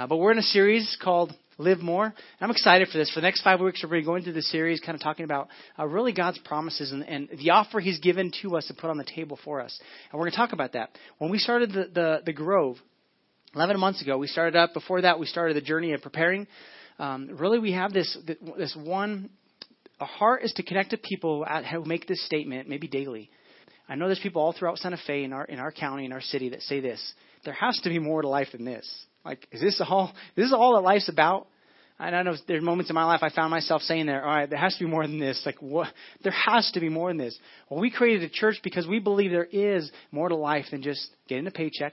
Uh, but we're in a series called Live More. And I'm excited for this. For the next five weeks, we're going to go into this series, kind of talking about uh, really God's promises and, and, the offer He's given to us to put on the table for us. And we're going to talk about that. When we started the, the, the Grove 11 months ago, we started up. Before that, we started the journey of preparing. Um, really, we have this this one. Our heart is to connect to people who make this statement, maybe daily. I know there's people all throughout Santa Fe in our in our county, in our city, that say this. There has to be more to life than this. Like, is this all? This is all that life's about? And I know there's moments in my life I found myself saying there, all right, there has to be more than this. Like, what? There has to be more than this. Well, we created a church because we believe there is more to life than just getting a paycheck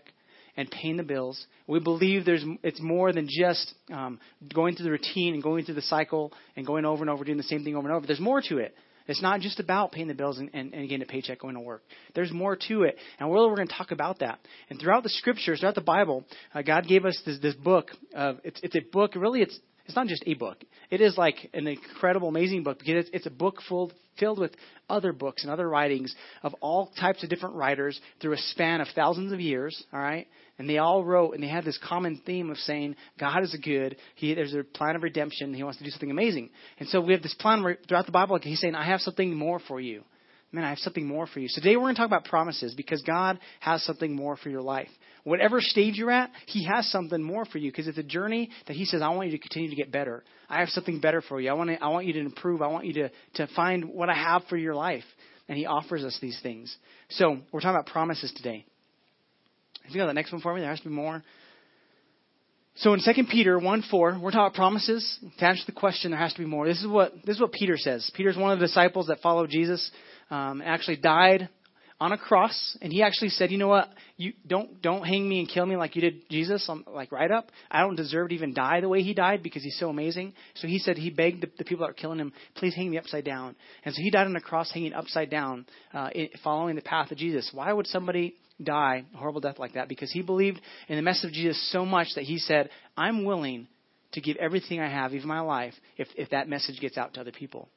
and paying the bills. We believe there's it's more than just um, going through the routine and going through the cycle and going over and over doing the same thing over and over. There's more to it. It's not just about paying the bills and, and, and getting a paycheck going to work. There's more to it. And we're, we're going to talk about that. And throughout the scriptures, throughout the Bible, uh, God gave us this, this book. Of, it's, it's a book, really, it's, it's not just a book. It is like an incredible, amazing book because it's, it's a book full, filled with other books and other writings of all types of different writers through a span of thousands of years, all right? And they all wrote, and they had this common theme of saying God is good. He, there's a plan of redemption. He wants to do something amazing. And so we have this plan where, throughout the Bible. He's saying, I have something more for you. Man, I have something more for you. So today we're going to talk about promises because God has something more for your life. Whatever stage you're at, He has something more for you because it's a journey that He says, I want you to continue to get better. I have something better for you. I want, to, I want you to improve. I want you to, to find what I have for your life. And He offers us these things. So we're talking about promises today. If you got the next one for me, there has to be more. So in 2 Peter 1 4, we're talking about promises. To answer the question, there has to be more. This is what this is what Peter says. Peter's one of the disciples that followed Jesus, um, actually died on a cross, and he actually said, "You know what? You don't don't hang me and kill me like you did Jesus, on, like right up. I don't deserve to even die the way he died because he's so amazing." So he said he begged the, the people that were killing him, "Please hang me upside down." And so he died on a cross, hanging upside down, uh, following the path of Jesus. Why would somebody die a horrible death like that? Because he believed in the message of Jesus so much that he said, "I'm willing." To give everything I have, even my life, if, if that message gets out to other people.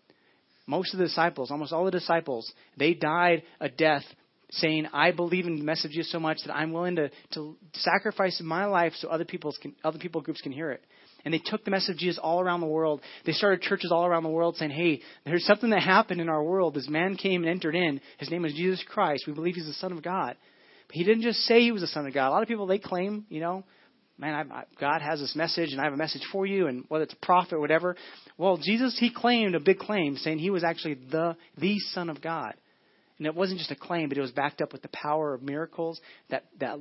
Most of the disciples, almost all the disciples, they died a death saying, I believe in messages so much that I'm willing to, to sacrifice my life so other, people's can, other people groups can hear it. And they took the message of Jesus all around the world. They started churches all around the world saying, hey, there's something that happened in our world. This man came and entered in. His name is Jesus Christ. We believe he's the Son of God. But he didn't just say he was the Son of God. A lot of people, they claim, you know, man, I, God has this message and I have a message for you, and whether it's a prophet or whatever. Well, Jesus, he claimed a big claim saying he was actually the, the Son of God. And it wasn't just a claim, but it was backed up with the power of miracles that, that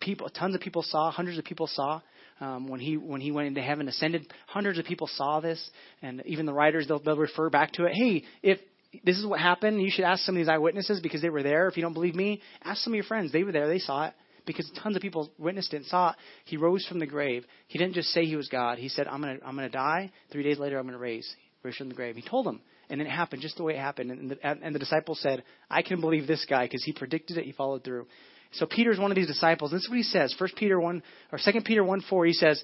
people, tons of people saw, hundreds of people saw. Um, when he when he went into heaven, ascended, hundreds of people saw this, and even the writers they'll, they'll refer back to it. Hey, if this is what happened, you should ask some of these eyewitnesses because they were there. If you don't believe me, ask some of your friends. They were there, they saw it because tons of people witnessed it and saw it. He rose from the grave. He didn't just say he was God. He said, "I'm gonna I'm gonna die. Three days later, I'm gonna raise." Raise from the grave. He told them, and then it happened just the way it happened. And the, and the disciples said, I can believe this guy because he predicted it, he followed through. So Peter's one of these disciples. This is what he says. First Peter one or Second Peter one four. He says,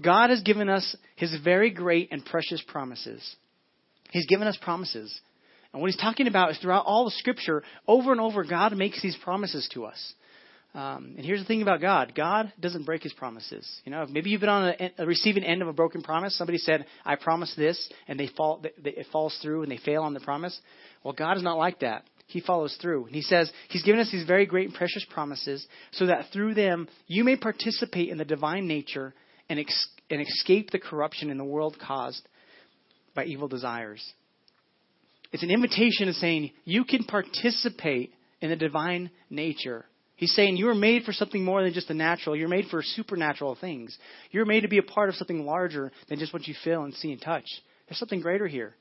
God has given us His very great and precious promises. He's given us promises, and what he's talking about is throughout all the Scripture, over and over, God makes these promises to us. Um, and here's the thing about God: God doesn't break His promises. You know, maybe you've been on a, a receiving end of a broken promise. Somebody said, "I promise this," and they fall, they, it falls through, and they fail on the promise. Well, God is not like that. He follows through. And he says He's given us these very great and precious promises, so that through them you may participate in the divine nature and, ex- and escape the corruption in the world caused by evil desires. It's an invitation to saying you can participate in the divine nature He's saying you are made for something more than just the natural. You're made for supernatural things. You're made to be a part of something larger than just what you feel and see and touch. There's something greater here.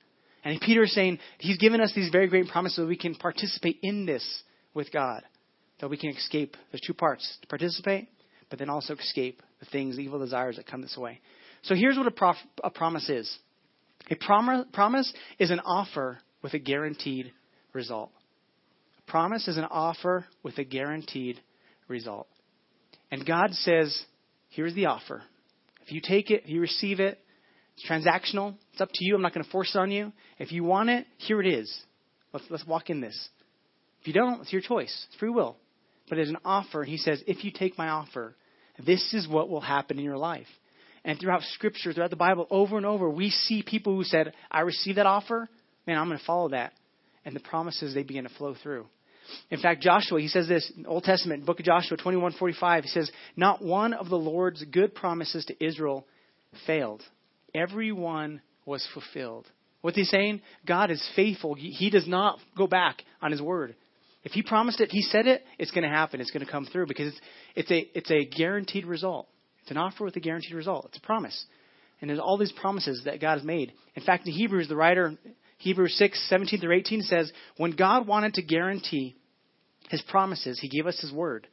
And Peter is saying he's given us these very great promises so we can participate in this with God. That we can escape. There's two parts to participate, but then also escape the things, the evil desires that come this way. So here's what a, prof, a promise is a prom- promise is an offer with a guaranteed result. Promise is an offer with a guaranteed result. And God says, here's the offer. If you take it, if you receive it, it's transactional. It's up to you. I'm not going to force it on you. If you want it, here it is. Let's, let's walk in this. If you don't, it's your choice. It's free will. But it's an offer. He says, if you take my offer, this is what will happen in your life. And throughout Scripture, throughout the Bible, over and over, we see people who said, I received that offer, man, I'm going to follow that. And the promises, they begin to flow through. In fact, Joshua, he says this, in Old Testament, book of Joshua 21:45, he says, "Not one of the Lord's good promises to Israel failed. Every one was fulfilled." What's he saying? God is faithful. He does not go back on his word. If he promised it, he said it, it's going to happen. It's going to come through because it's, it's a it's a guaranteed result. It's an offer with a guaranteed result. It's a promise. And there's all these promises that God has made. In fact, in Hebrews, the writer, Hebrews 6, 17 through 18 says, when God wanted to guarantee his promises, he gave us his word.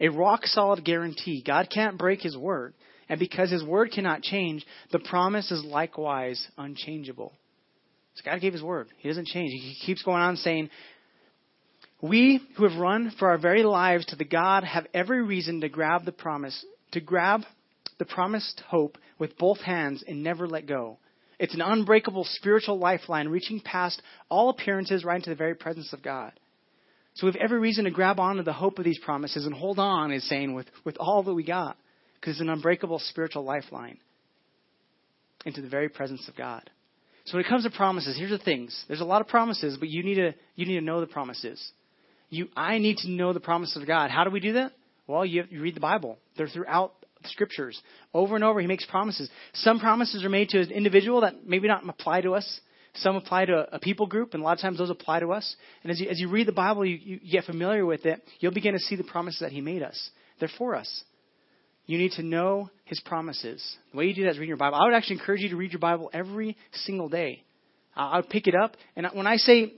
A rock solid guarantee. God can't break his word. And because his word cannot change, the promise is likewise unchangeable. So God gave his word. He doesn't change. He keeps going on saying, We who have run for our very lives to the God have every reason to grab the promise, to grab the promised hope with both hands and never let go. It's an unbreakable spiritual lifeline reaching past all appearances right into the very presence of God. So we have every reason to grab onto the hope of these promises and hold on, is saying, with, with all that we got, because it's an unbreakable spiritual lifeline into the very presence of God. So when it comes to promises, here's the things. There's a lot of promises, but you need to you need to know the promises. You I need to know the promises of God. How do we do that? Well, you, you read the Bible. They're throughout the scriptures. Over and over, he makes promises. Some promises are made to an individual that maybe not apply to us. Some apply to a people group, and a lot of times those apply to us. And as you, as you read the Bible, you, you get familiar with it, you'll begin to see the promises that he made us. They're for us. You need to know his promises. The way you do that is read your Bible. I would actually encourage you to read your Bible every single day. I would pick it up, and when I say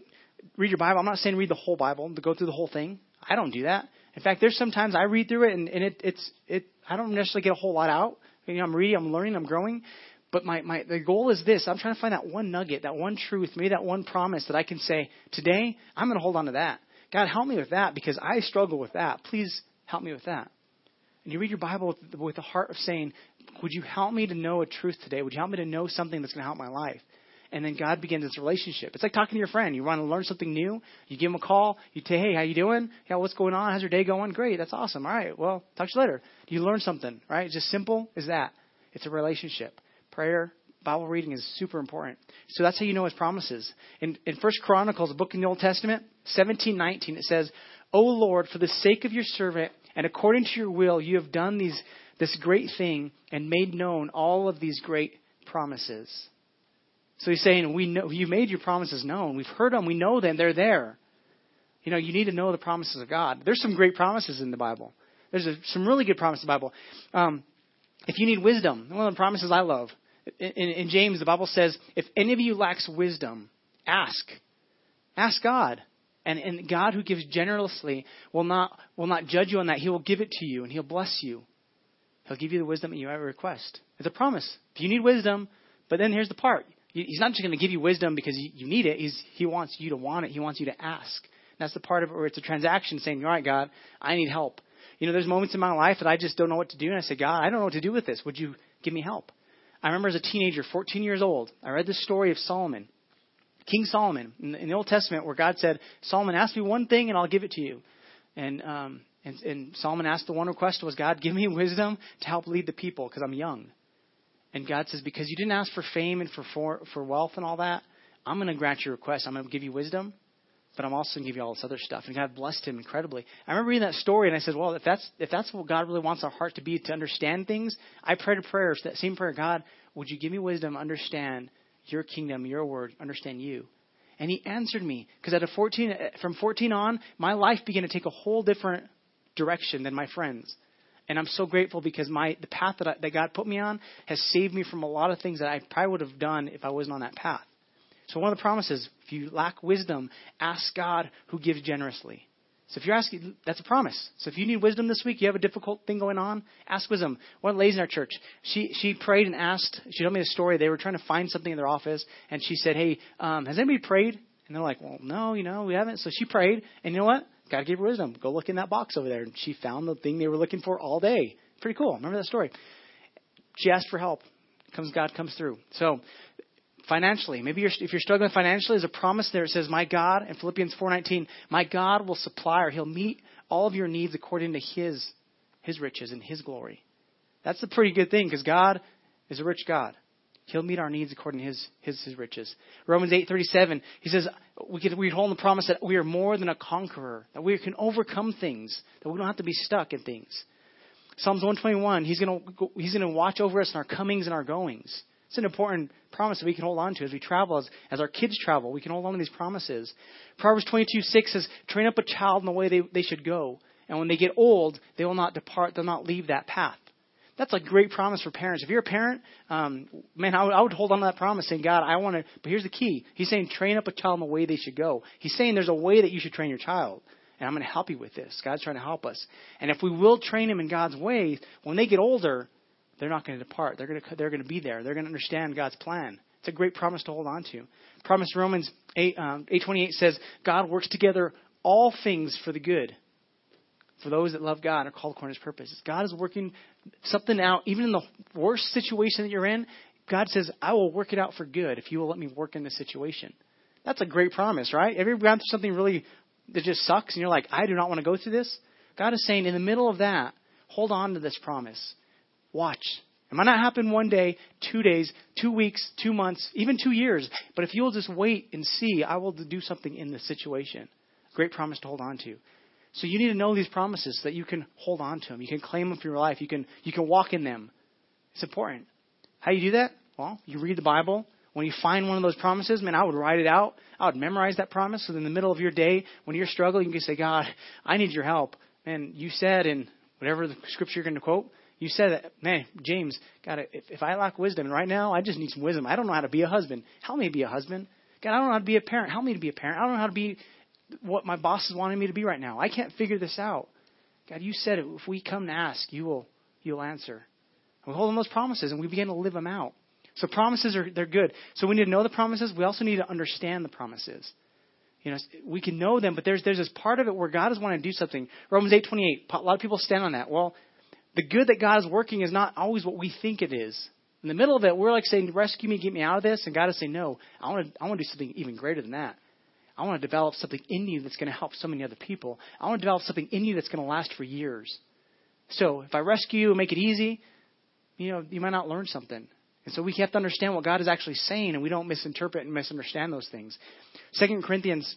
read your Bible, I'm not saying read the whole Bible to go through the whole thing. I don't do that. In fact, there's sometimes I read through it and, and it, it's it. I don't necessarily get a whole lot out. You know, I'm reading, I'm learning, I'm growing. But my, my the goal is this: I'm trying to find that one nugget, that one truth, maybe that one promise that I can say today. I'm going to hold on to that. God, help me with that because I struggle with that. Please help me with that. And you read your Bible with, with the heart of saying, "Would you help me to know a truth today? Would you help me to know something that's going to help my life?" and then God begins this relationship. It's like talking to your friend. You want to learn something new. You give him a call. You say, "Hey, how you doing? Yeah, what's going on? How's your day going? Great, that's awesome. All right, well, talk to you later. You learn something, right? It's just simple as that. It's a relationship. Prayer, Bible reading is super important. So that's how you know His promises. In in First Chronicles, a book in the Old Testament, seventeen nineteen, it says, "O Lord, for the sake of your servant and according to your will, you have done these this great thing and made known all of these great promises." So he's saying, we know, you made your promises known. We've heard them. We know them. They're there. You know, you need to know the promises of God. There's some great promises in the Bible. There's a, some really good promises in the Bible. Um, if you need wisdom, one of the promises I love, in, in James, the Bible says, if any of you lacks wisdom, ask. Ask God. And, and God who gives generously will not, will not judge you on that. He will give it to you and he'll bless you. He'll give you the wisdom that you ever request. It's a promise. If you need wisdom, but then here's the part. He's not just going to give you wisdom because you need it. He's, he wants you to want it. He wants you to ask. That's the part of it where it's a transaction saying, all right, God, I need help. You know, there's moments in my life that I just don't know what to do. And I say, God, I don't know what to do with this. Would you give me help? I remember as a teenager, 14 years old, I read the story of Solomon, King Solomon, in the, in the Old Testament, where God said, Solomon, ask me one thing and I'll give it to you. And, um, and, and Solomon asked the one request was, God, give me wisdom to help lead the people because I'm young. And God says, because you didn't ask for fame and for, for, for wealth and all that, I'm going to grant your request. I'm going to give you wisdom, but I'm also going to give you all this other stuff. And God blessed him incredibly. I remember reading that story, and I said, well, if that's, if that's what God really wants our heart to be, to understand things, I prayed a prayer, that same prayer, God, would you give me wisdom, understand your kingdom, your word, understand you? And he answered me, because at a 14, from 14 on, my life began to take a whole different direction than my friends. And I'm so grateful because my the path that, I, that God put me on has saved me from a lot of things that I probably would have done if I wasn't on that path. So one of the promises, if you lack wisdom, ask God who gives generously. So if you're asking, that's a promise. So if you need wisdom this week, you have a difficult thing going on, ask wisdom. One lady in our church, she she prayed and asked. She told me a story. They were trying to find something in their office, and she said, "Hey, um, has anybody prayed?" And they're like, "Well, no, you know, we haven't." So she prayed, and you know what? God gave her wisdom. Go look in that box over there. And she found the thing they were looking for all day. Pretty cool. Remember that story? She asked for help. Comes God comes through. So financially, maybe you're, if you're struggling financially, there's a promise there. It says, "My God," in Philippians 4:19, "My God will supply or He'll meet all of your needs according to His His riches and His glory." That's a pretty good thing because God is a rich God. He'll meet our needs according to his, his, his riches. Romans 8.37, he says, we, can, we hold the promise that we are more than a conqueror, that we can overcome things, that we don't have to be stuck in things. Psalms 121, he's going to he's going to watch over us in our comings and our goings. It's an important promise that we can hold on to as we travel, as, as our kids travel. We can hold on to these promises. Proverbs 22, 6 says, train up a child in the way they, they should go. And when they get old, they will not depart, they'll not leave that path. That's a great promise for parents. If you're a parent, um, man, I would, I would hold on to that promise, saying, God, I want to. But here's the key. He's saying, train up a child in the way they should go. He's saying there's a way that you should train your child, and I'm going to help you with this. God's trying to help us. And if we will train them in God's ways, when they get older, they're not going to depart. They're going to they're going to be there. They're going to understand God's plan. It's a great promise to hold on to. Promise Romans 8 um, 828 says, God works together all things for the good for those that love God are called according to his purposes. God is working something out, even in the worst situation that you're in. God says, I will work it out for good if you will let me work in this situation. That's a great promise, right? Have you ever gone through something really that just sucks and you're like, I do not want to go through this? God is saying, in the middle of that, hold on to this promise. Watch. It might not happen one day, two days, two weeks, two months, even two years. But if you'll just wait and see, I will do something in this situation. Great promise to hold on to. So you need to know these promises so that you can hold on to them. You can claim them for your life. You can, you can walk in them. It's important. How do you do that? Well, you read the Bible. When you find one of those promises, man, I would write it out. I would memorize that promise. So in the middle of your day, when you're struggling, you can say, God, I need your help. And you said in whatever the scripture you're going to quote, you said that, man, James, God, if, if I lack wisdom, right now I just need some wisdom. I don't know how to be a husband. Help me be a husband. God, I don't know how to be a parent. Help me to be a parent. I don't know how to be what my boss is wanting me to be right now. I can't figure this out. God, you said it. If we come to ask, you will you'll answer. we hold on those promises and we begin to live them out. So promises are they're good. So we need to know the promises. We also need to understand the promises. You know, we can know them, but there's there's this part of it where God is wanting to do something. Romans eight twenty eight. A lot of people stand on that. Well, the good that God is working is not always what we think it is. In the middle of it, we're like saying, "Rescue me, get me out of this," and God is saying, "No, I want to I want to do something even greater than that." I want to develop something in you that's going to help so many other people. I want to develop something in you that's going to last for years. So if I rescue you and make it easy, you know, you might not learn something. And so we have to understand what God is actually saying, and we don't misinterpret and misunderstand those things. Second Corinthians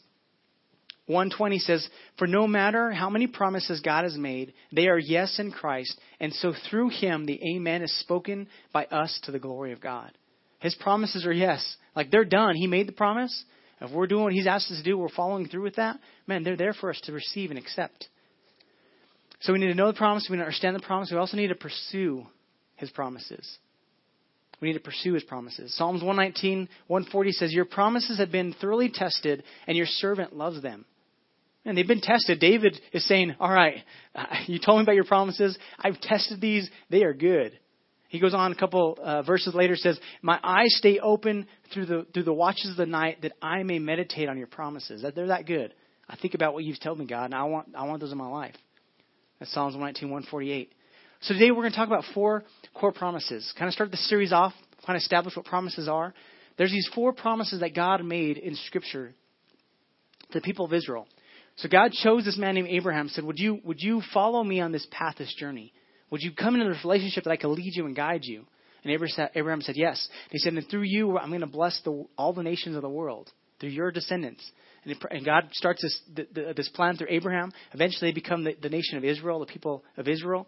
120 says, For no matter how many promises God has made, they are yes in Christ, and so through him the amen is spoken by us to the glory of God. His promises are yes. Like they're done. He made the promise. If we're doing what He's asked us to do, we're following through with that, man, they're there for us to receive and accept. So we need to know the promise. We need to understand the promise. We also need to pursue His promises. We need to pursue His promises. Psalms 119, 140 says, Your promises have been thoroughly tested, and your servant loves them. And they've been tested. David is saying, All right, you told me about your promises. I've tested these. They are good. He goes on a couple uh, verses later says, "My eyes stay open through the through the watches of the night that I may meditate on your promises." That they're that good. I think about what you've told me, God, and I want I want those in my life. That's Psalms 119, 148. So today we're going to talk about four core promises. Kind of start the series off, kind of establish what promises are. There's these four promises that God made in Scripture to the people of Israel. So God chose this man named Abraham, said, Would you would you follow me on this path, this journey? Would you come into this relationship that I could lead you and guide you? And Abraham said, Yes. he said, And through you, I'm going to bless the, all the nations of the world, through your descendants. And, it, and God starts this, this plan through Abraham. Eventually, they become the, the, nation of Israel, the people of Israel.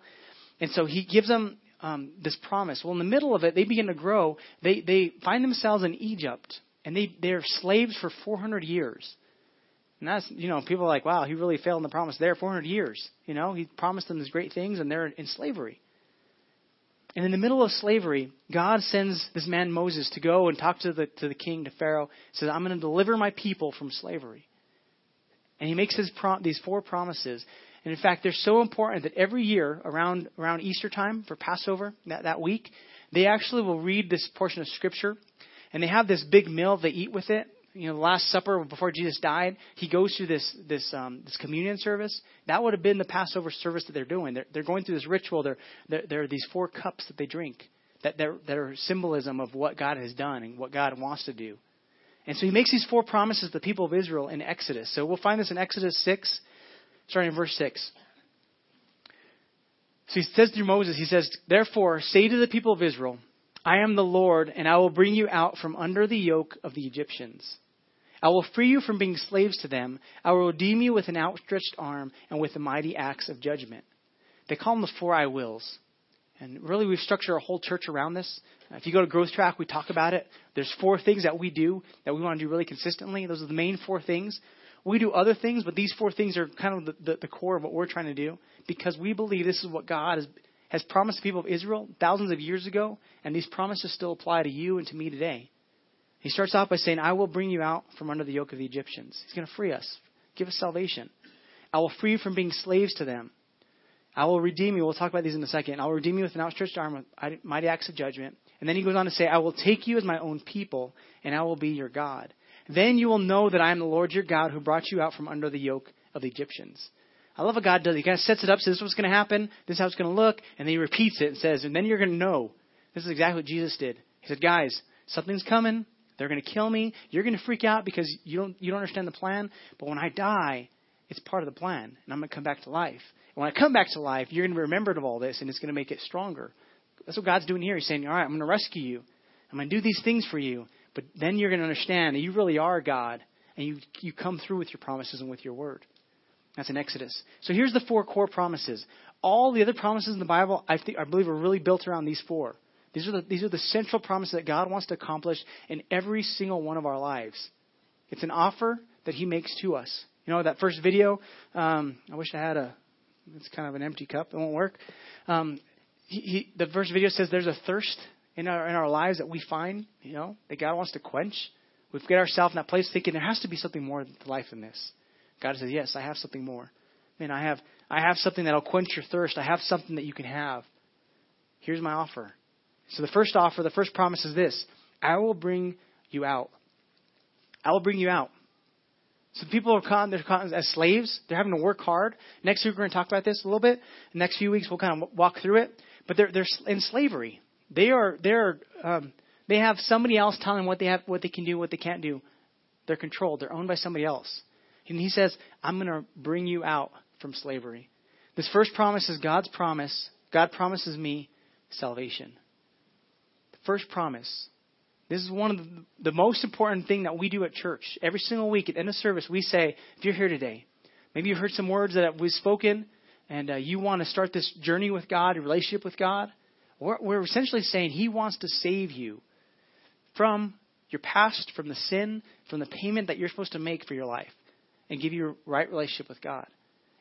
And so he gives them um, this promise. Well, in the middle of it, they begin to grow. They, they find themselves in Egypt, and they, they're slaves for 400 years. And that's, you know, people are like, wow, he really failed in the promise there 400 years. You know, he promised them these great things, and they're in slavery. And in the middle of slavery, God sends this man Moses to go and talk to the, to the king, to Pharaoh. Says, I'm going to deliver my people from slavery. And he makes his prom- these four promises. And in fact, they're so important that every year around, around Easter time for Passover, that, that week, they actually will read this portion of Scripture. And they have this big meal they eat with it you know, the Last Supper before Jesus died, he goes through this this um, this communion service. That would have been the Passover service that they're doing. They're, they're going through this ritual. There, there are these four cups that they drink that they're, that are symbolism of what God has done and what God wants to do. And so he makes these four promises to the people of Israel in Exodus. So we'll find this in Exodus 6, starting in verse 6. So he says through Moses, he says, Therefore, say to the people of Israel, I am the Lord, and I will bring you out from under the yoke of the Egyptians. I will free you from being slaves to them. I will redeem you with an outstretched arm and with the mighty acts of judgment. They call them the four I wills. And really, we've structured our whole church around this. If you go to Growth Track, we talk about it. There's four things that we do that we want to do really consistently. Those are the main four things. We do other things, but these four things are kind of the, the, the core of what we're trying to do because we believe this is what God has, has promised the people of Israel thousands of years ago, and these promises still apply to you and to me today. He starts off by saying, I will bring you out from under the yoke of the Egyptians. He's going to free us, give us salvation. I will free you from being slaves to them. I will redeem you. We'll talk about these in a second. I will redeem you with an outstretched arm, with mighty acts of judgment. And then he goes on to say, I will take you as my own people, and I will be your God. Then you will know that I am the Lord your God who brought you out from under the yoke of the Egyptians. I love what God does. He kind of sets it up, says this is what's going to happen, this is how it's going to look, and then he repeats it and says, and then you're going to know. This is exactly what Jesus did. He said, guys, something's coming. They're going to kill me. You're going to freak out because you don't, you don't understand the plan. But when I die, it's part of the plan, and I'm going to come back to life. And when I come back to life, you're going to be remembered of all this, and it's going to make it stronger. That's what God's doing here. He's saying, all right, I'm going to rescue you. I'm going to do these things for you. But then you're going to understand that you really are God, and you, you come through with your promises and with your word. That's in Exodus. So here's the four core promises. All the other promises in the Bible, I, think, I believe, are really built around these four. These are, the, these are the central promises that God wants to accomplish in every single one of our lives. It's an offer that He makes to us. You know, that first video, um, I wish I had a, it's kind of an empty cup. It won't work. Um, he, he, the first video says there's a thirst in our, in our lives that we find, you know, that God wants to quench. We get ourselves in that place thinking there has to be something more to life than this. God says, yes, I have something more. Man, I have, I have something that'll quench your thirst. I have something that you can have. Here's my offer. So the first offer, the first promise is this I will bring you out. I will bring you out. So people are caught, they're caught as slaves. They're having to work hard. Next week we're going to talk about this a little bit. The next few weeks we'll kind of walk through it. But they're they're in slavery. They are they're um, they have somebody else telling them what they have, what they can do, what they can't do. They're controlled. They're owned by somebody else. And he says, "I'm going to bring you out from slavery." This first promise is God's promise. God promises me salvation. First promise this is one of the, the most important thing that we do at church. Every single week at end of service, we say, if you're here today, maybe you heard some words that we've spoken, and uh, you want to start this journey with God, a relationship with God. We're, we're essentially saying He wants to save you from your past, from the sin, from the payment that you're supposed to make for your life, and give you a right relationship with God.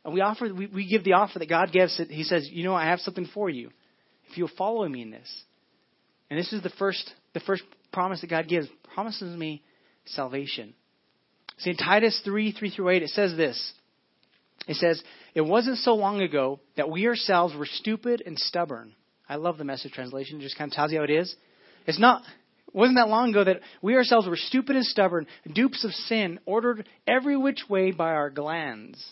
And we offer, we, we give the offer that God gives. He says, you know, I have something for you. If you'll follow me in this. And this is the first, the first promise that God gives promises me salvation. See, in Titus 3 3 through 8, it says this. It says, It wasn't so long ago that we ourselves were stupid and stubborn. I love the message translation. It just kind of tells you how it is. It's not, it wasn't that long ago that we ourselves were stupid and stubborn, dupes of sin, ordered every which way by our glands.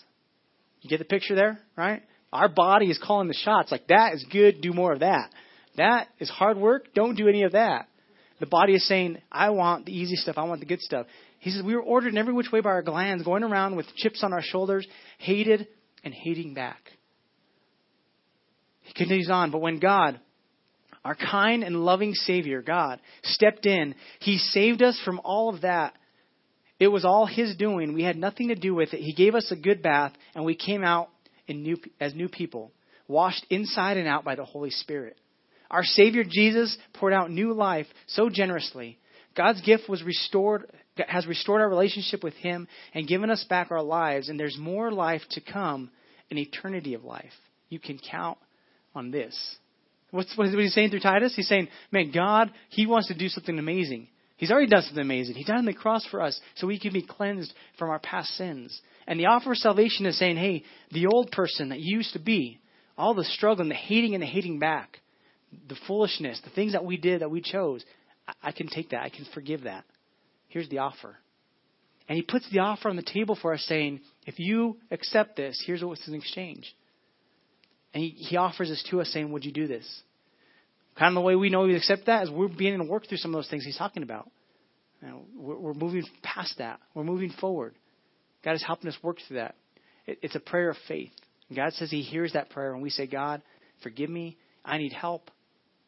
You get the picture there, right? Our body is calling the shots like, that is good, do more of that. That is hard work, don't do any of that. The body is saying, I want the easy stuff. I want the good stuff. He says, We were ordered in every which way by our glands, going around with chips on our shoulders, hated and hating back. He continues on, but when God, our kind and loving Savior, God, stepped in, He saved us from all of that. It was all His doing. We had nothing to do with it. He gave us a good bath, and we came out new, as new people, washed inside and out by the Holy Spirit. Our Savior Jesus poured out new life so generously. God's gift was restored, has restored our relationship with Him and given us back our lives, and there's more life to come, an eternity of life. You can count on this. What's what he's saying through Titus? He's saying, man, God, He wants to do something amazing. He's already done something amazing. He died on the cross for us so we can be cleansed from our past sins. And the offer of salvation is saying, hey, the old person that you used to be, all the struggle and the hating and the hating back, the foolishness, the things that we did that we chose, I, can take that. I can forgive that. Here's the offer. And he puts the offer on the table for us, saying, if you accept this, here's what's in exchange. And he, he offers this to us, saying, Would you do this? Kind of the way we know we accept that is we're beginning to work through some of those things he's talking about. You know, we're, we're, moving past that. We're moving forward. God is helping us work through that. It, it's a prayer of faith. And God says He hears that prayer, and we say, God, Forgive me. I need help.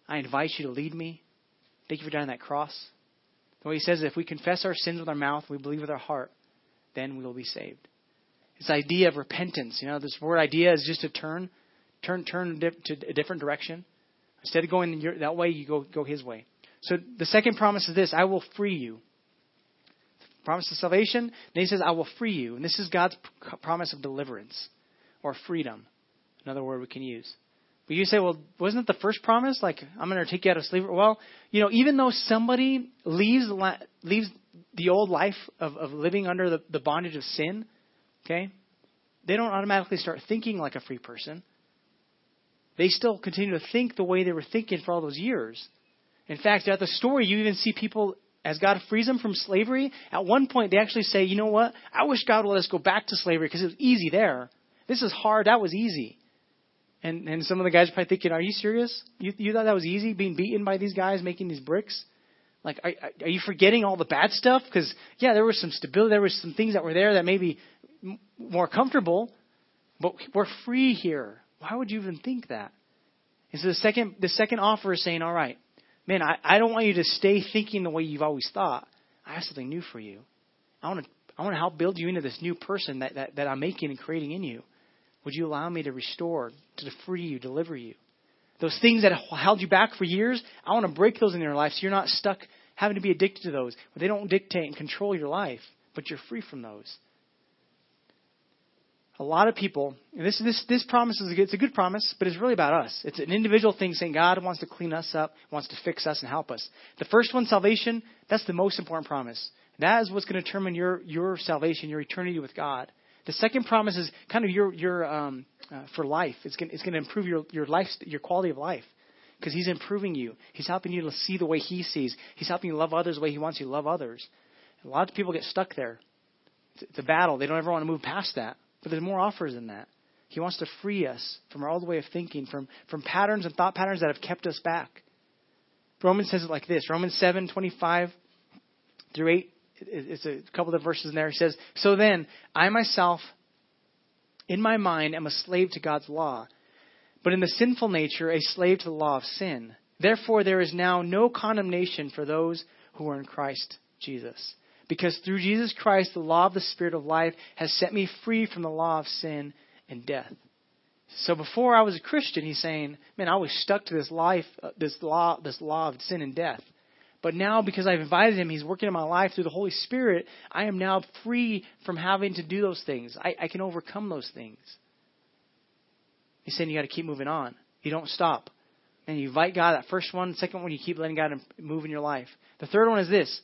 I invite you to lead me. Thank you for dying on that cross. The way he says, if we confess our sins with our mouth, we believe with our heart, then we will be saved. This idea of repentance, you know, this word idea is just to turn, turn, turn to a different direction. Instead of going your, that way, you go, go his way. So the second promise is this I will free you. Promise of salvation. Then he says, I will free you. And this is God's promise of deliverance or freedom. Another word we can use. But you say, well, wasn't it the first promise? Like, I'm going to take you out of slavery. Well, you know, even though somebody leaves leaves the old life of, of living under the, the bondage of sin, okay, they don't automatically start thinking like a free person. They still continue to think the way they were thinking for all those years. In fact, throughout the story, you even see people, as God frees them from slavery, at one point they actually say, you know what? I wish God would let us go back to slavery because it was easy there. This is hard. That was easy. And, and some of the guys are probably thinking, are you serious? You, you thought that was easy, being beaten by these guys making these bricks? Like, are, are you forgetting all the bad stuff? Because, yeah, there was some stability. There was some things that were there that may be more comfortable, but we're free here. Why would you even think that? And so the second, the second offer is saying, all right, man, I, I don't want you to stay thinking the way you've always thought. I have something new for you. I want to, I want to help build you into this new person that, that, that I'm making and creating in you. Would you allow me to restore, to free you, deliver you? Those things that held you back for years, I want to break those in your life so you're not stuck having to be addicted to those. But they don't dictate and control your life, but you're free from those a lot of people, this, this, this promise is a good, it's a good promise, but it's really about us. It's an individual thing saying God wants to clean us up, wants to fix us and help us. The first one, salvation, that's the most important promise. That is what's going to determine your, your salvation, your eternity with God. The second promise is kind of your, your um, uh, for life. It's going, it's going to improve your, your life, your quality of life. Because He's improving you. He's helping you to see the way He sees. He's helping you love others the way He wants you to love others. And a lot of people get stuck there. It's, it's a battle. They don't ever want to move past that. But there's more offers than that. He wants to free us from our old way of thinking, from, from patterns and thought patterns that have kept us back. Romans says it like this Romans 7 25 through 8. It's a couple of verses in there. He says, So then, I myself, in my mind, am a slave to God's law, but in the sinful nature, a slave to the law of sin. Therefore, there is now no condemnation for those who are in Christ Jesus. Because through Jesus Christ, the law of the Spirit of life has set me free from the law of sin and death. So before I was a Christian, he's saying, man, I was stuck to this life, uh, this law, this law of sin and death. But now, because I've invited him, he's working in my life through the Holy Spirit. I am now free from having to do those things. I, I can overcome those things. He's saying you got to keep moving on. You don't stop. And you invite God. That first one, second one, you keep letting God move in your life. The third one is this: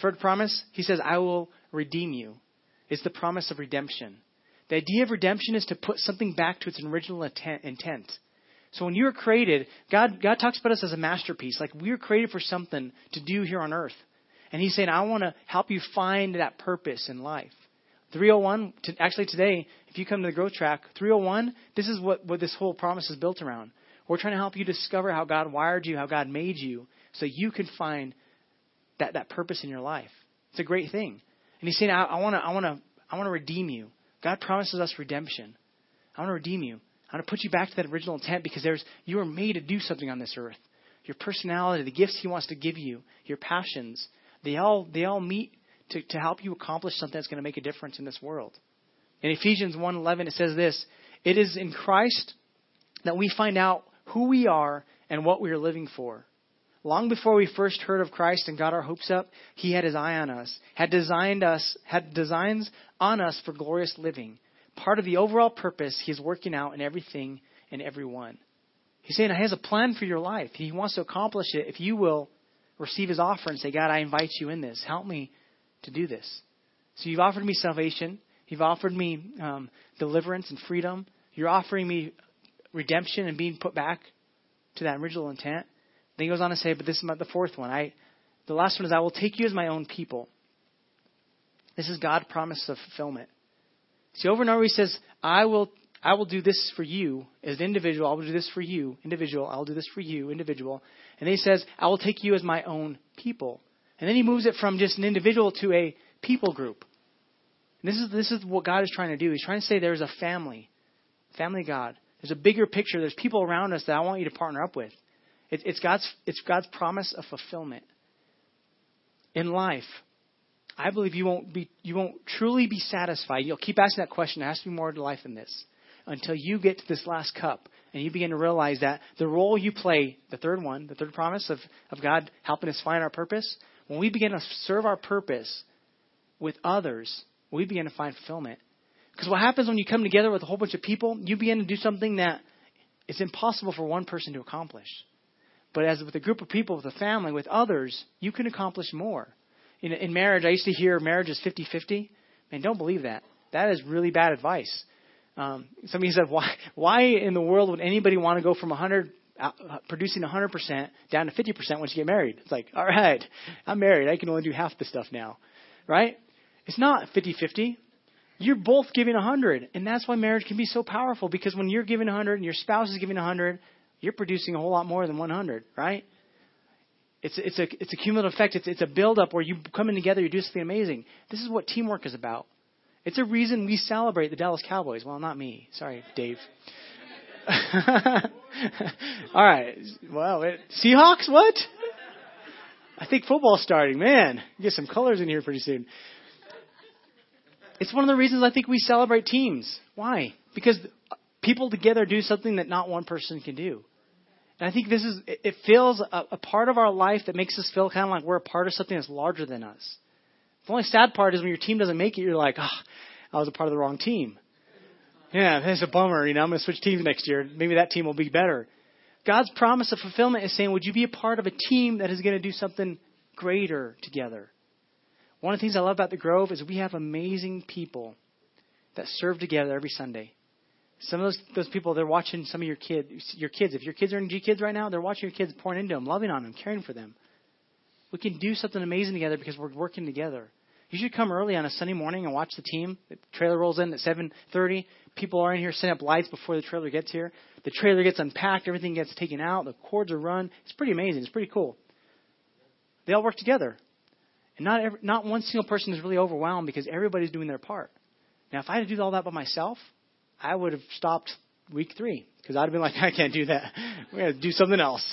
Third promise, he says, I will redeem you. It's the promise of redemption. The idea of redemption is to put something back to its original intent. So when you were created, God, God talks about us as a masterpiece. Like we were created for something to do here on earth. And He's saying, I want to help you find that purpose in life. 301, to, actually today, if you come to the growth track, 301, this is what, what this whole promise is built around. We're trying to help you discover how God wired you, how God made you, so you can find that, that purpose in your life. It's a great thing. And he's saying, I want to, I want to, I want to redeem you. God promises us redemption. I want to redeem you. I want to put you back to that original intent because there's, you are made to do something on this earth. Your personality, the gifts He wants to give you, your passions, they all, they all meet to, to help you accomplish something that's going to make a difference in this world. In Ephesians 1.11, it says this, It is in Christ that we find out who we are and what we are living for. Long before we first heard of Christ and got our hopes up, he had his eye on us, had designed us, had designs on us for glorious living. Part of the overall purpose he's working out in everything and everyone. He's saying he has a plan for your life. He wants to accomplish it if you will receive his offer and say, God, I invite you in this. Help me to do this. So you've offered me salvation. You've offered me um, deliverance and freedom. You're offering me redemption and being put back to that original intent. Then he goes on to say, but this is the fourth one. I, the last one is, I will take you as my own people. This is God's promise of fulfillment. See, over and over he says, I will, I will do this for you as an individual. I will do this for you, individual. I will do this for you, individual. And then he says, I will take you as my own people. And then he moves it from just an individual to a people group. And this is, this is what God is trying to do. He's trying to say there's a family, family God, There's a bigger picture. There's people around us that I want you to partner up with. It, it's God's it's God's promise of fulfillment in life. I believe you won't be you won't truly be satisfied. You'll keep asking that question. To be more to life than this until you get to this last cup and you begin to realize that the role you play, the third one, the third promise of, of God helping us find our purpose, when we begin to serve our purpose with others, we begin to find fulfillment. Because what happens when you come together with a whole bunch of people, you begin to do something that is impossible for one person to accomplish. But as with a group of people, with a family, with others, you can accomplish more. In, in marriage, I used to hear marriage is 50 50. Man, don't believe that. That is really bad advice. Um, somebody said, why, why in the world would anybody want to go from 100, uh, producing 100% down to 50% once you get married? It's like, all right, I'm married. I can only do half the stuff now. Right? It's not 50 50. You're both giving 100. And that's why marriage can be so powerful because when you're giving 100 and your spouse is giving 100, you're producing a whole lot more than 100, right? It's, it's, a, it's a cumulative effect. It's, it's a buildup where you come in together, you do something amazing. This is what teamwork is about. It's a reason we celebrate the Dallas Cowboys. Well, not me. Sorry, Dave. All right. Well, it, Seahawks, what? I think football's starting. Man, get some colors in here pretty soon. It's one of the reasons I think we celebrate teams. Why? Because people together do something that not one person can do. And I think this is, it feels a, a part of our life that makes us feel kind of like we're a part of something that's larger than us. The only sad part is when your team doesn't make it, you're like, oh, I was a part of the wrong team. Yeah, it's a bummer. You know, I'm going to switch teams next year. Maybe that team will be better. God's promise of fulfillment is saying, would you be a part of a team that is going to do something greater together? One of the things I love about the Grove is we have amazing people that serve together every Sunday. Some of those those people they're watching some of your kids your kids. If your kids are in G Kids right now, they're watching your kids pouring into them, loving on them, caring for them. We can do something amazing together because we're working together. You should come early on a Sunday morning and watch the team. The trailer rolls in at 7:30. People are in here setting up lights before the trailer gets here. The trailer gets unpacked, everything gets taken out, the cords are run. It's pretty amazing. It's pretty cool. They all work together. And not every, not one single person is really overwhelmed because everybody's doing their part. Now, if I had to do all that by myself, I would have stopped week three because I'd have been like, I can't do that. We're going to do something else.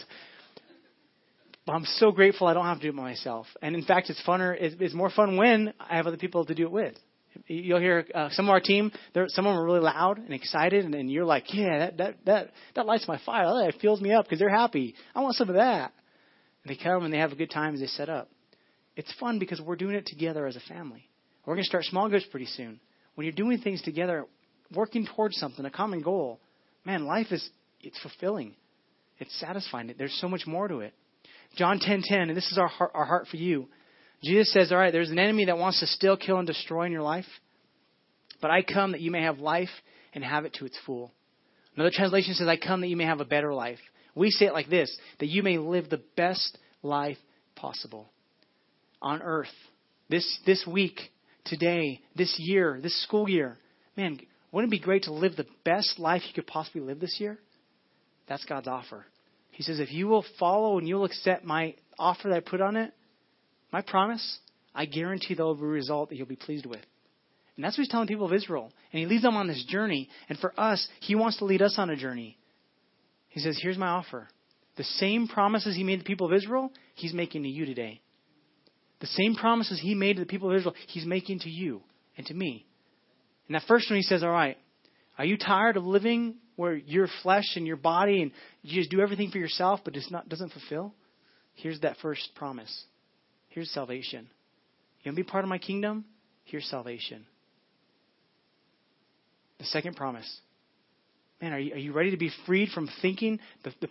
But I'm so grateful I don't have to do it myself. And in fact, it's funner. It's, it's more fun when I have other people to do it with. You'll hear uh, some of our team. Some of them are really loud and excited, and, and you're like, "Yeah, that that that that lights my fire. That fills me up because they're happy. I want some of that." And they come and they have a good time as they set up. It's fun because we're doing it together as a family. We're going to start small groups pretty soon. When you're doing things together, working towards something, a common goal, man, life is it's fulfilling. It's satisfying. There's so much more to it. John 10:10, 10, 10, and this is our heart, our heart for you. Jesus says, "All right, there's an enemy that wants to still kill, and destroy in your life, but I come that you may have life and have it to its full." Another translation says, "I come that you may have a better life." We say it like this: that you may live the best life possible on earth this, this week, today, this year, this school year. Man, wouldn't it be great to live the best life you could possibly live this year? That's God's offer. He says, if you will follow and you'll accept my offer that I put on it, my promise, I guarantee there will be a result that you'll be pleased with. And that's what he's telling people of Israel. And he leads them on this journey. And for us, he wants to lead us on a journey. He says, Here's my offer. The same promises he made to the people of Israel, he's making to you today. The same promises he made to the people of Israel, he's making to you and to me. And that first one, he says, All right, are you tired of living where your flesh and your body and you just do everything for yourself but it's not doesn't fulfill? Here's that first promise. Here's salvation. You want to be part of my kingdom? Here's salvation. The second promise. Man, are you, are you ready to be freed from thinking the, the,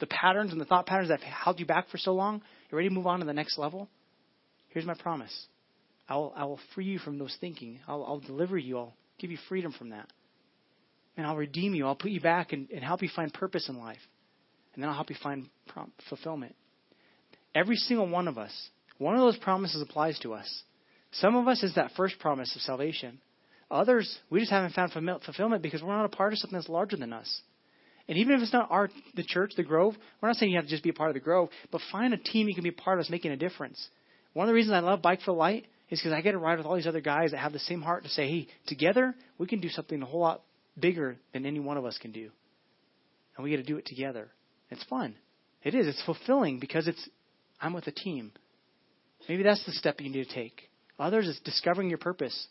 the patterns and the thought patterns that have held you back for so long? You ready to move on to the next level? Here's my promise. I will, I will free you from those thinking. I'll, I'll deliver you. I'll give you freedom from that. And I'll redeem you. I'll put you back and, and help you find purpose in life. And then I'll help you find fulfillment. Every single one of us, one of those promises applies to us. Some of us is that first promise of salvation. Others, we just haven't found fulfillment because we're not a part of something that's larger than us. And even if it's not our the church, the Grove, we're not saying you have to just be a part of the Grove, but find a team you can be a part of that's making a difference. One of the reasons I love Bike for Light is because I get to ride with all these other guys that have the same heart to say, hey, together we can do something a whole lot bigger than any one of us can do. and we get to do it together. It's fun. It is. It's fulfilling because it's I'm with a team. Maybe that's the step you need to take. Others is discovering your purpose,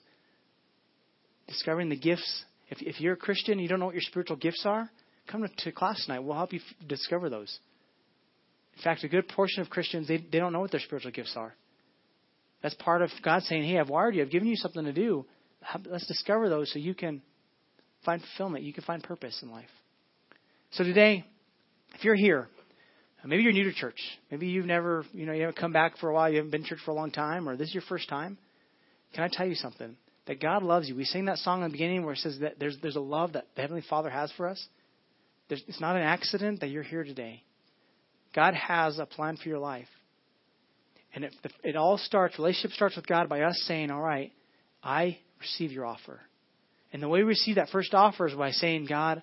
discovering the gifts. If, if you're a Christian, you don't know what your spiritual gifts are, come to, to class tonight. We'll help you f- discover those. In fact, a good portion of Christians, they, they don't know what their spiritual gifts are. That's part of God saying, hey, I've wired you. I've given you something to do. Let's discover those so you can find fulfillment. You can find purpose in life. So today, if you're here, maybe you're new to church. Maybe you've never, you know, you haven't come back for a while. You haven't been to church for a long time, or this is your first time. Can I tell you something? That God loves you. We sing that song in the beginning where it says that there's there's a love that the Heavenly Father has for us. There's, it's not an accident that you're here today. God has a plan for your life. And it, it all starts, relationship starts with God by us saying, All right, I receive your offer. And the way we receive that first offer is by saying, God,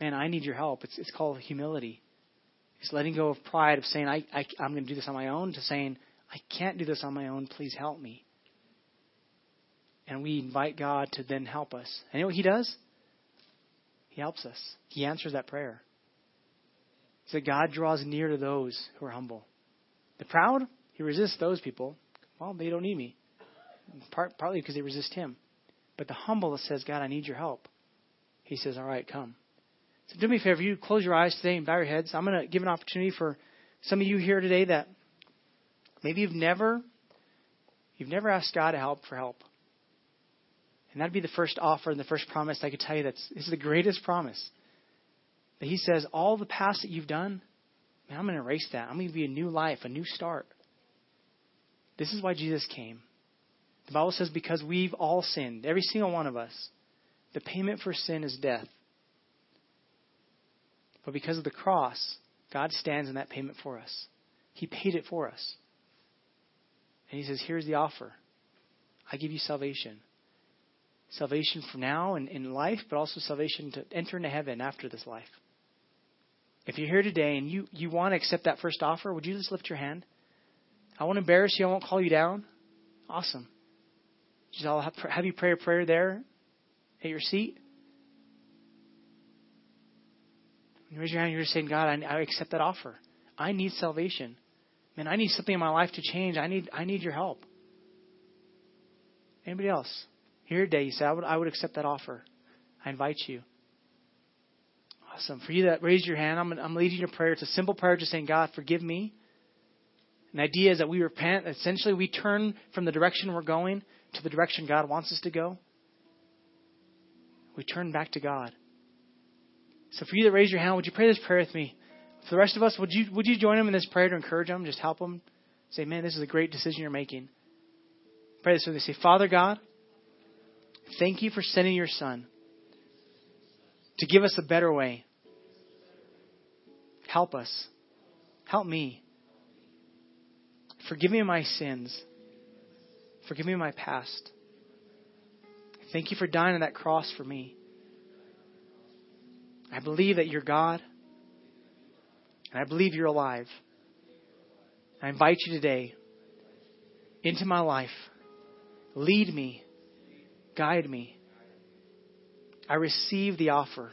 man, I need your help. It's, it's called humility. It's letting go of pride of saying, I, I, I'm going to do this on my own, to saying, I can't do this on my own. Please help me. And we invite God to then help us. And you know what He does? He helps us. He answers that prayer. So God draws near to those who are humble. The proud, He resists those people. Well, they don't need me. Part, partly because they resist Him. But the humble says, God, I need your help. He says, All right, come. So do me a favor, you close your eyes today and bow your heads. I'm going to give an opportunity for some of you here today that maybe you've never you've never asked God to help for help. And that'd be the first offer and the first promise I could tell you that's this is the greatest promise. That he says, all the past that you've done, man, I'm going to erase that. I'm going to give you a new life, a new start. This is why Jesus came. The Bible says because we've all sinned, every single one of us, the payment for sin is death. But because of the cross, God stands in that payment for us. He paid it for us. And He says, Here's the offer I give you salvation. Salvation for now and in life, but also salvation to enter into heaven after this life. If you're here today and you, you want to accept that first offer, would you just lift your hand? I won't embarrass you. I won't call you down. Awesome. Just I'll have, you pray a prayer there at your seat. You raise your hand. You're saying, God, I, I accept that offer. I need salvation. Man, I need something in my life to change. I need I need your help. Anybody else? Here today, you say, I would, I would accept that offer. I invite you. Awesome. For you that raised your hand, I'm, I'm leading you a prayer. It's a simple prayer just saying, God, forgive me. The idea is that we repent. Essentially, we turn from the direction we're going to the direction God wants us to go. We turn back to God. So for you that raise your hand, would you pray this prayer with me? For the rest of us, would you would you join them in this prayer to encourage them, just help them? Say, man, this is a great decision you're making. Pray this with me. Say, Father God, thank you for sending your Son to give us a better way. Help us. Help me. Forgive me my sins. Forgive me my past. Thank you for dying on that cross for me. I believe that you're God. And I believe you're alive. I invite you today into my life. Lead me. Guide me. I receive the offer.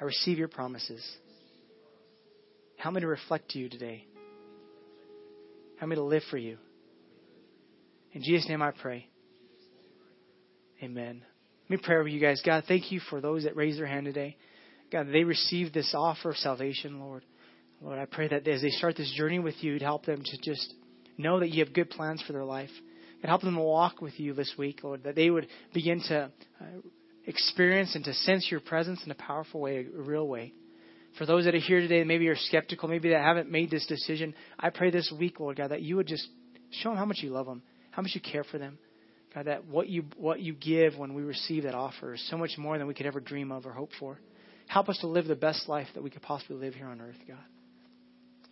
I receive your promises. Help me to reflect to you today. Help me to live for you. In Jesus' name I pray. Amen. Let me pray with you guys. God, thank you for those that raised their hand today. God, they received this offer of salvation, Lord. Lord, I pray that as they start this journey with you, to help them to just know that you have good plans for their life. And help them to walk with you this week, Lord, that they would begin to uh, experience and to sense your presence in a powerful way, a real way. For those that are here today, maybe you're skeptical, maybe that haven't made this decision, I pray this week, Lord God, that you would just show them how much you love them, how much you care for them. God, that what you what you give when we receive that offer is so much more than we could ever dream of or hope for. Help us to live the best life that we could possibly live here on earth, God.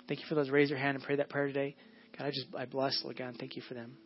Thank you for those. Raise your hand and pray that prayer today. God, I just I bless, Lord God, and thank you for them.